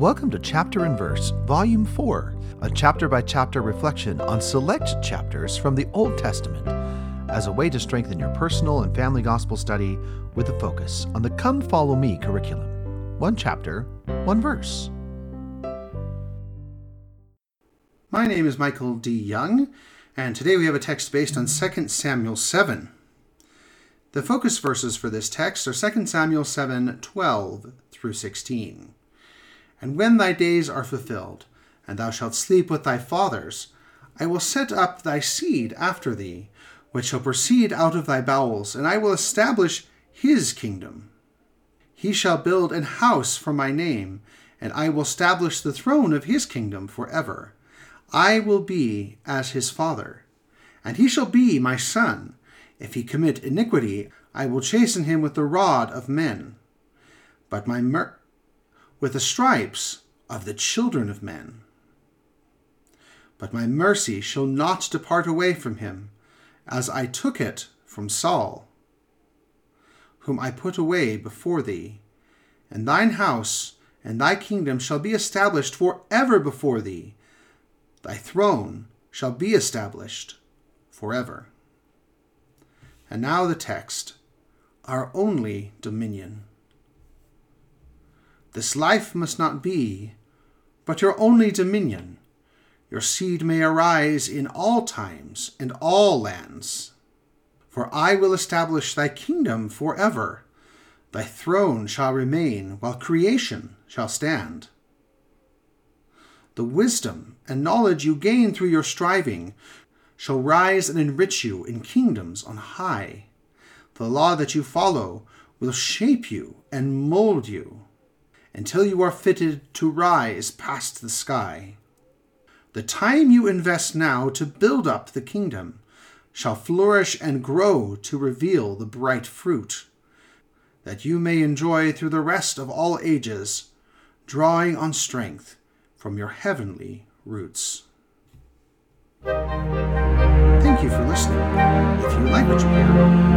Welcome to Chapter and Verse, Volume 4, a chapter by chapter reflection on select chapters from the Old Testament as a way to strengthen your personal and family gospel study with a focus on the Come Follow Me curriculum. One chapter, one verse. My name is Michael D. Young, and today we have a text based on 2 Samuel 7. The focus verses for this text are 2 Samuel 7 12 through 16. And when thy days are fulfilled, and thou shalt sleep with thy fathers, I will set up thy seed after thee, which shall proceed out of thy bowels, and I will establish his kingdom. He shall build an house for my name, and I will establish the throne of his kingdom for ever. I will be as his father, and he shall be my son. If he commit iniquity, I will chasten him with the rod of men. But my mer- with the stripes of the children of men. But my mercy shall not depart away from him, as I took it from Saul, whom I put away before thee. And thine house and thy kingdom shall be established for ever before thee. Thy throne shall be established for ever. And now the text, our only dominion. This life must not be, but your only dominion. Your seed may arise in all times and all lands. For I will establish thy kingdom for ever. Thy throne shall remain while creation shall stand. The wisdom and knowledge you gain through your striving shall rise and enrich you in kingdoms on high. The law that you follow will shape you and mold you until you are fitted to rise past the sky. The time you invest now to build up the kingdom shall flourish and grow to reveal the bright fruit, that you may enjoy through the rest of all ages, drawing on strength from your heavenly roots. Thank you for listening. If you like what you hear.